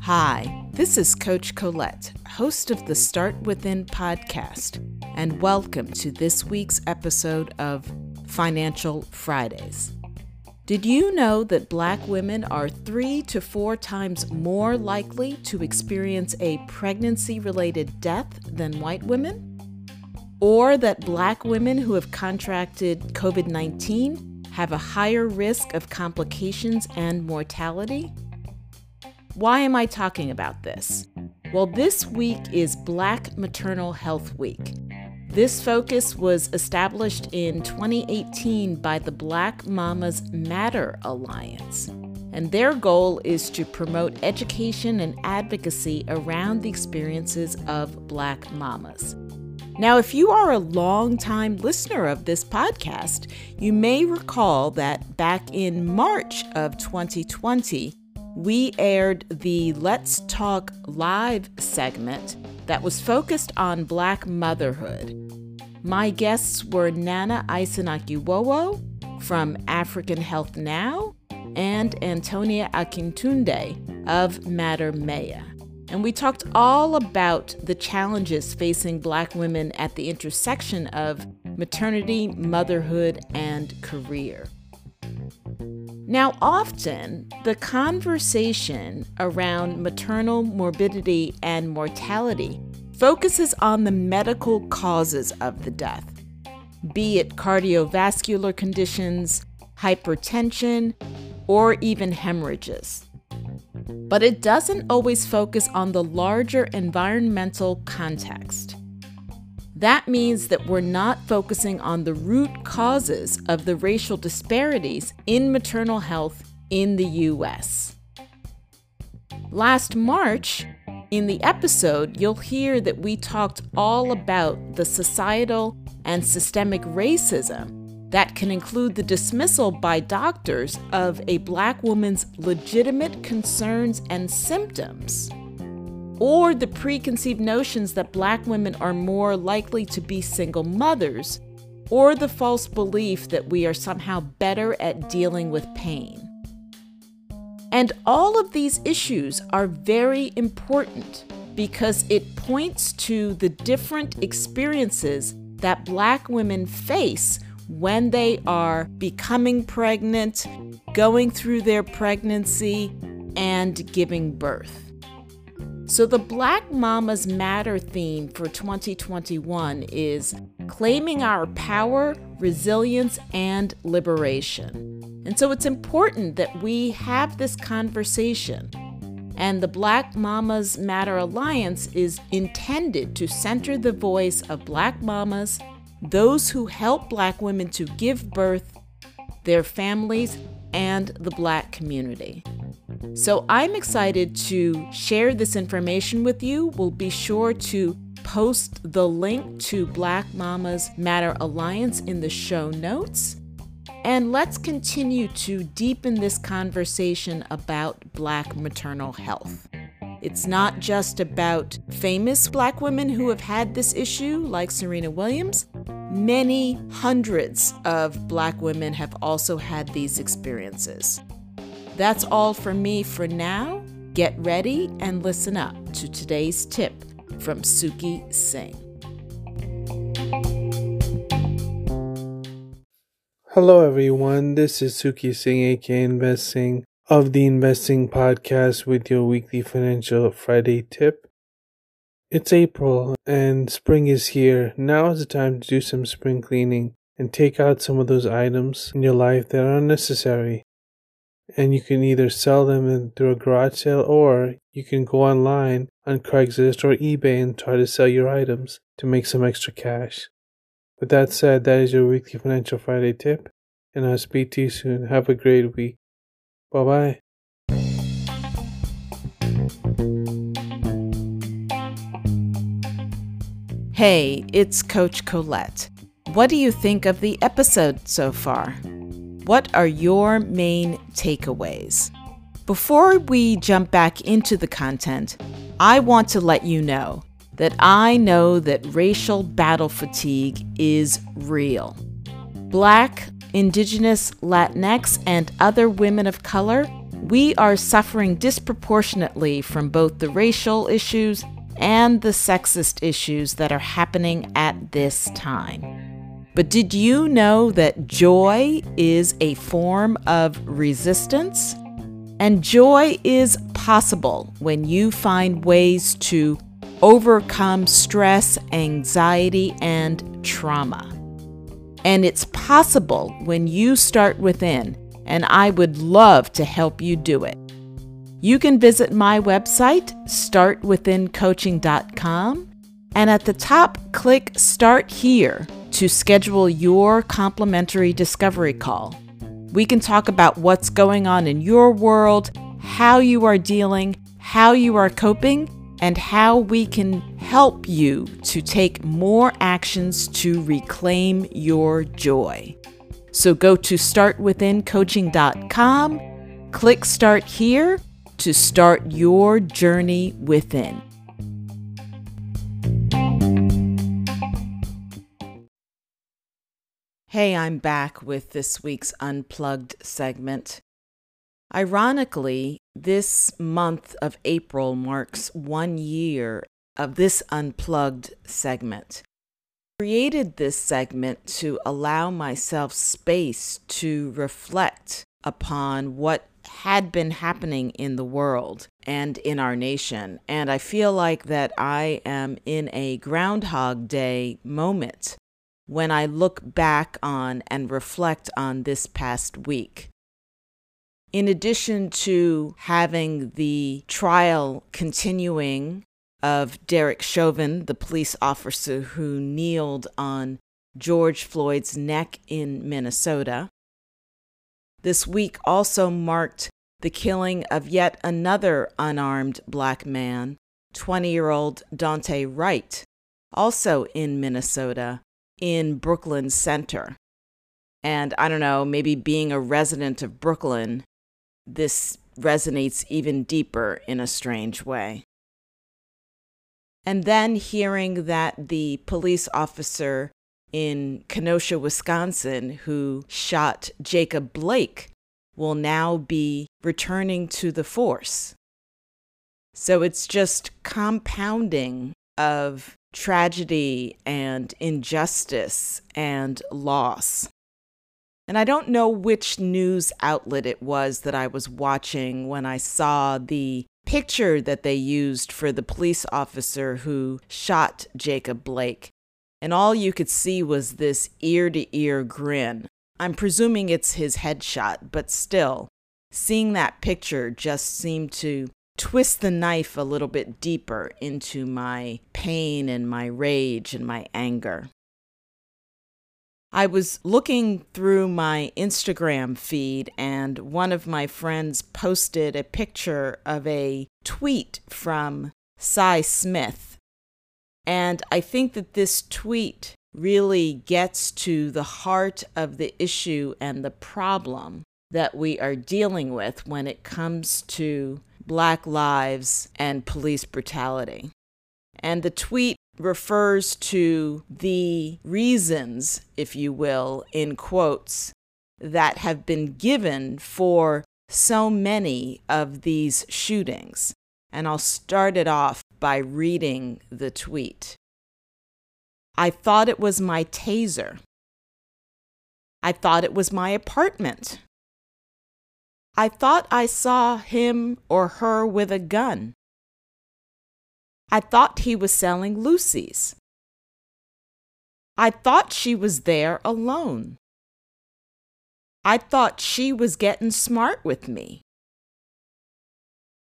Hi, this is Coach Colette, host of the Start Within podcast, and welcome to this week's episode of Financial Fridays. Did you know that black women are three to four times more likely to experience a pregnancy related death than white women? Or that black women who have contracted COVID 19 have a higher risk of complications and mortality? Why am I talking about this? Well, this week is Black Maternal Health Week. This focus was established in 2018 by the Black Mamas Matter Alliance, and their goal is to promote education and advocacy around the experiences of Black mamas. Now, if you are a long-time listener of this podcast, you may recall that back in March of 2020, we aired the Let's Talk Live segment that was focused on Black motherhood. My guests were Nana Aisanaki-Wowo from African Health Now and Antonia Akintunde of Mater Mea. And we talked all about the challenges facing Black women at the intersection of maternity, motherhood, and career. Now, often the conversation around maternal morbidity and mortality focuses on the medical causes of the death, be it cardiovascular conditions, hypertension, or even hemorrhages. But it doesn't always focus on the larger environmental context. That means that we're not focusing on the root causes of the racial disparities in maternal health in the US. Last March, in the episode, you'll hear that we talked all about the societal and systemic racism that can include the dismissal by doctors of a black woman's legitimate concerns and symptoms or the preconceived notions that black women are more likely to be single mothers, or the false belief that we are somehow better at dealing with pain. And all of these issues are very important because it points to the different experiences that black women face when they are becoming pregnant, going through their pregnancy, and giving birth. So, the Black Mamas Matter theme for 2021 is claiming our power, resilience, and liberation. And so, it's important that we have this conversation. And the Black Mamas Matter Alliance is intended to center the voice of Black mamas, those who help Black women to give birth, their families, and the Black community. So I'm excited to share this information with you. We'll be sure to post the link to Black Mamas Matter Alliance in the show notes. And let's continue to deepen this conversation about Black maternal health. It's not just about famous Black women who have had this issue, like Serena Williams. Many hundreds of Black women have also had these experiences. That's all from me for now. Get ready and listen up to today's tip from Suki Singh. Hello, everyone. This is Suki Singh, aka Investing, of the Investing Podcast with your weekly financial Friday tip. It's April and spring is here. Now is the time to do some spring cleaning and take out some of those items in your life that are unnecessary and you can either sell them through a garage sale or you can go online on Craigslist or eBay and try to sell your items to make some extra cash. With that said, that is your weekly Financial Friday tip, and I'll speak to you soon. Have a great week. Bye bye. Hey, it's Coach Colette. What do you think of the episode so far? What are your main takeaways? Before we jump back into the content, I want to let you know that I know that racial battle fatigue is real. Black Indigenous, Latinx, and other women of color, we are suffering disproportionately from both the racial issues and the sexist issues that are happening at this time. But did you know that joy is a form of resistance? And joy is possible when you find ways to overcome stress, anxiety, and trauma. And it's possible when you start within, and I would love to help you do it. You can visit my website, startwithincoaching.com, and at the top, click Start Here to schedule your complimentary discovery call. We can talk about what's going on in your world, how you are dealing, how you are coping, and how we can help you to take more actions to reclaim your joy. So go to startwithincoaching.com, click Start Here to start your journey within. Hey, I'm back with this week's Unplugged segment. Ironically, this month of April marks one year of this Unplugged segment. I created this segment to allow myself space to reflect upon what had been happening in the world and in our nation. And I feel like that I am in a Groundhog Day moment when I look back on and reflect on this past week. In addition to having the trial continuing of Derek Chauvin, the police officer who kneeled on George Floyd's neck in Minnesota, this week also marked the killing of yet another unarmed black man, 20 year old Daunte Wright, also in Minnesota, in Brooklyn Center. And I don't know, maybe being a resident of Brooklyn, this resonates even deeper in a strange way. And then hearing that the police officer in Kenosha, Wisconsin, who shot Jacob Blake, will now be returning to the force. So it's just compounding of tragedy and injustice and loss. And I don't know which news outlet it was that I was watching when I saw the picture that they used for the police officer who shot Jacob Blake and all you could see was this ear to ear grin. I'm presuming it's his headshot, but still, seeing that picture just seemed to twist the knife a little bit deeper into my pain and my rage and my anger. I was looking through my Instagram feed, and one of my friends posted a picture of a tweet from Sy Smith, and I think that this tweet really gets to the heart of the issue and the problem that we are dealing with when it comes to Black lives and police brutality. And the tweet refers to the reasons, if you will, in quotes, that have been given for so many of these shootings. And I'll start it off by reading the tweet. I thought it was my taser. I thought it was my apartment. I thought I saw him or her with a gun. I thought he was selling loosies. I thought she was there alone. I thought she was getting smart with me.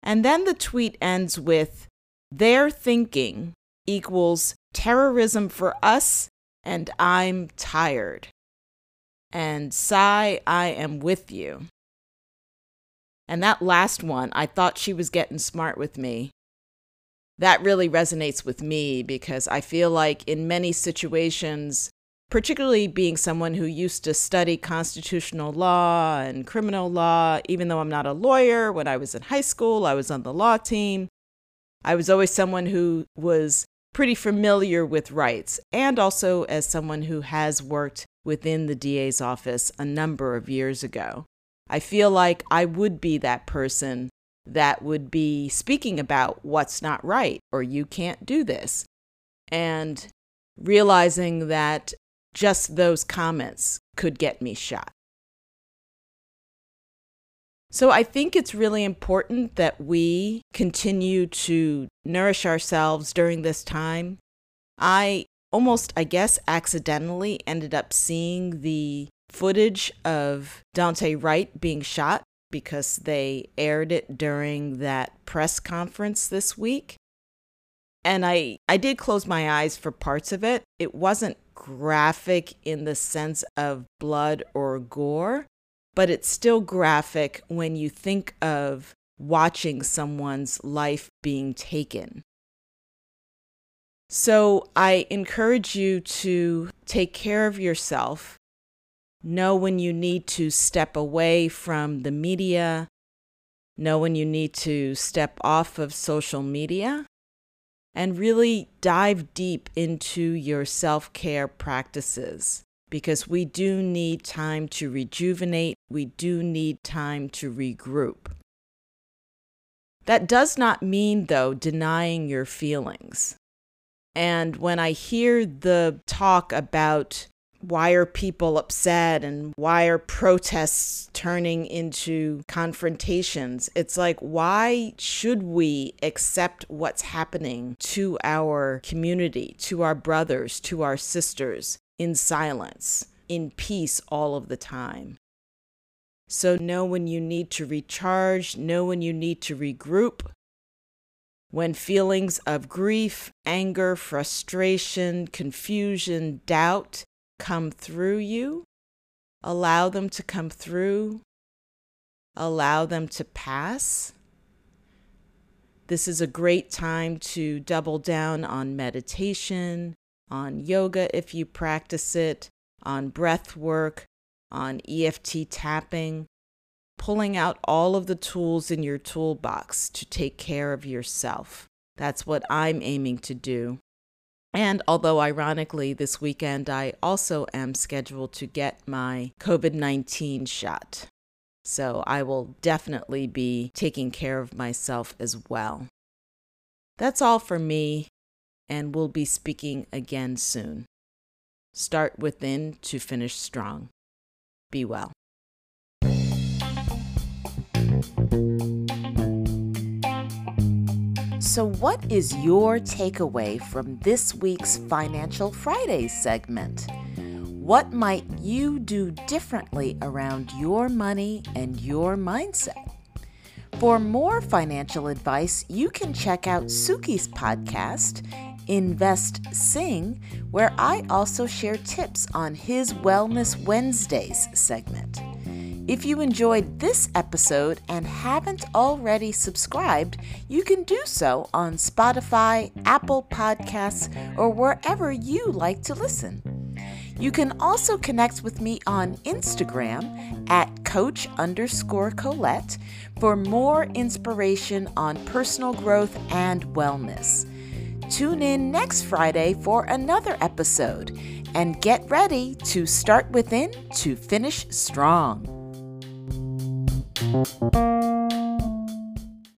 And then the tweet ends with their thinking equals terrorism for us, and I'm tired. And Sy, I am with you. And that last one, I thought she was getting smart with me. That really resonates with me because I feel like in many situations, particularly being someone who used to study constitutional law and criminal law, even though I'm not a lawyer, when I was in high school, I was on the law team. I was always someone who was pretty familiar with rights, and also as someone who has worked within the DA's office a number of years ago. I feel like I would be that person that would be speaking about what's not right or you can't do this. And realizing that just those comments could get me shot. So I think it's really important that we continue to nourish ourselves during this time. I almost, I guess, accidentally ended up seeing the footage of Daunte Wright being shot because they aired it during that press conference this week. And I, I did close my eyes for parts of it. It wasn't graphic in the sense of blood or gore, but it's still graphic when you think of watching someone's life being taken. So I encourage you to take care of yourself. Know when you need to step away from the media. Know when you need to step off of social media. And really dive deep into your self care practices because we do need time to rejuvenate, we do need time to regroup. That does not mean, though, denying your feelings. And when I hear the talk about why are people upset and why are protests turning into confrontations? It's like, why should we accept what's happening to our community, to our brothers, to our sisters? In silence, in peace all of the time. So know when you need to recharge, know when you need to regroup. When feelings of grief, anger, frustration, confusion, doubt come through you, allow them to come through, allow them to pass. This is a great time to double down on meditation, on yoga if you practice it, on breath work, on EFT tapping, pulling out all of the tools in your toolbox to take care of yourself. That's what I'm aiming to do. And although ironically, this weekend I also am scheduled to get my COVID 19 shot. So I will definitely be taking care of myself as well. That's all for me and we'll be speaking again soon. Start within to finish strong. Be well. So, what is your takeaway from this week's Financial Friday segment? What might you do differently around your money and your mindset? For more financial advice, you can check out Suki's podcast Invest Sing, where I also share tips on his Wellness Wednesdays segment. If you enjoyed this episode and haven't already subscribed, you can do so on Spotify, Apple Podcasts, or wherever you like to listen. You can also connect with me on Instagram at coach underscore Colette for more inspiration on personal growth and wellness. Tune in next Friday for another episode and get ready to start within to finish strong.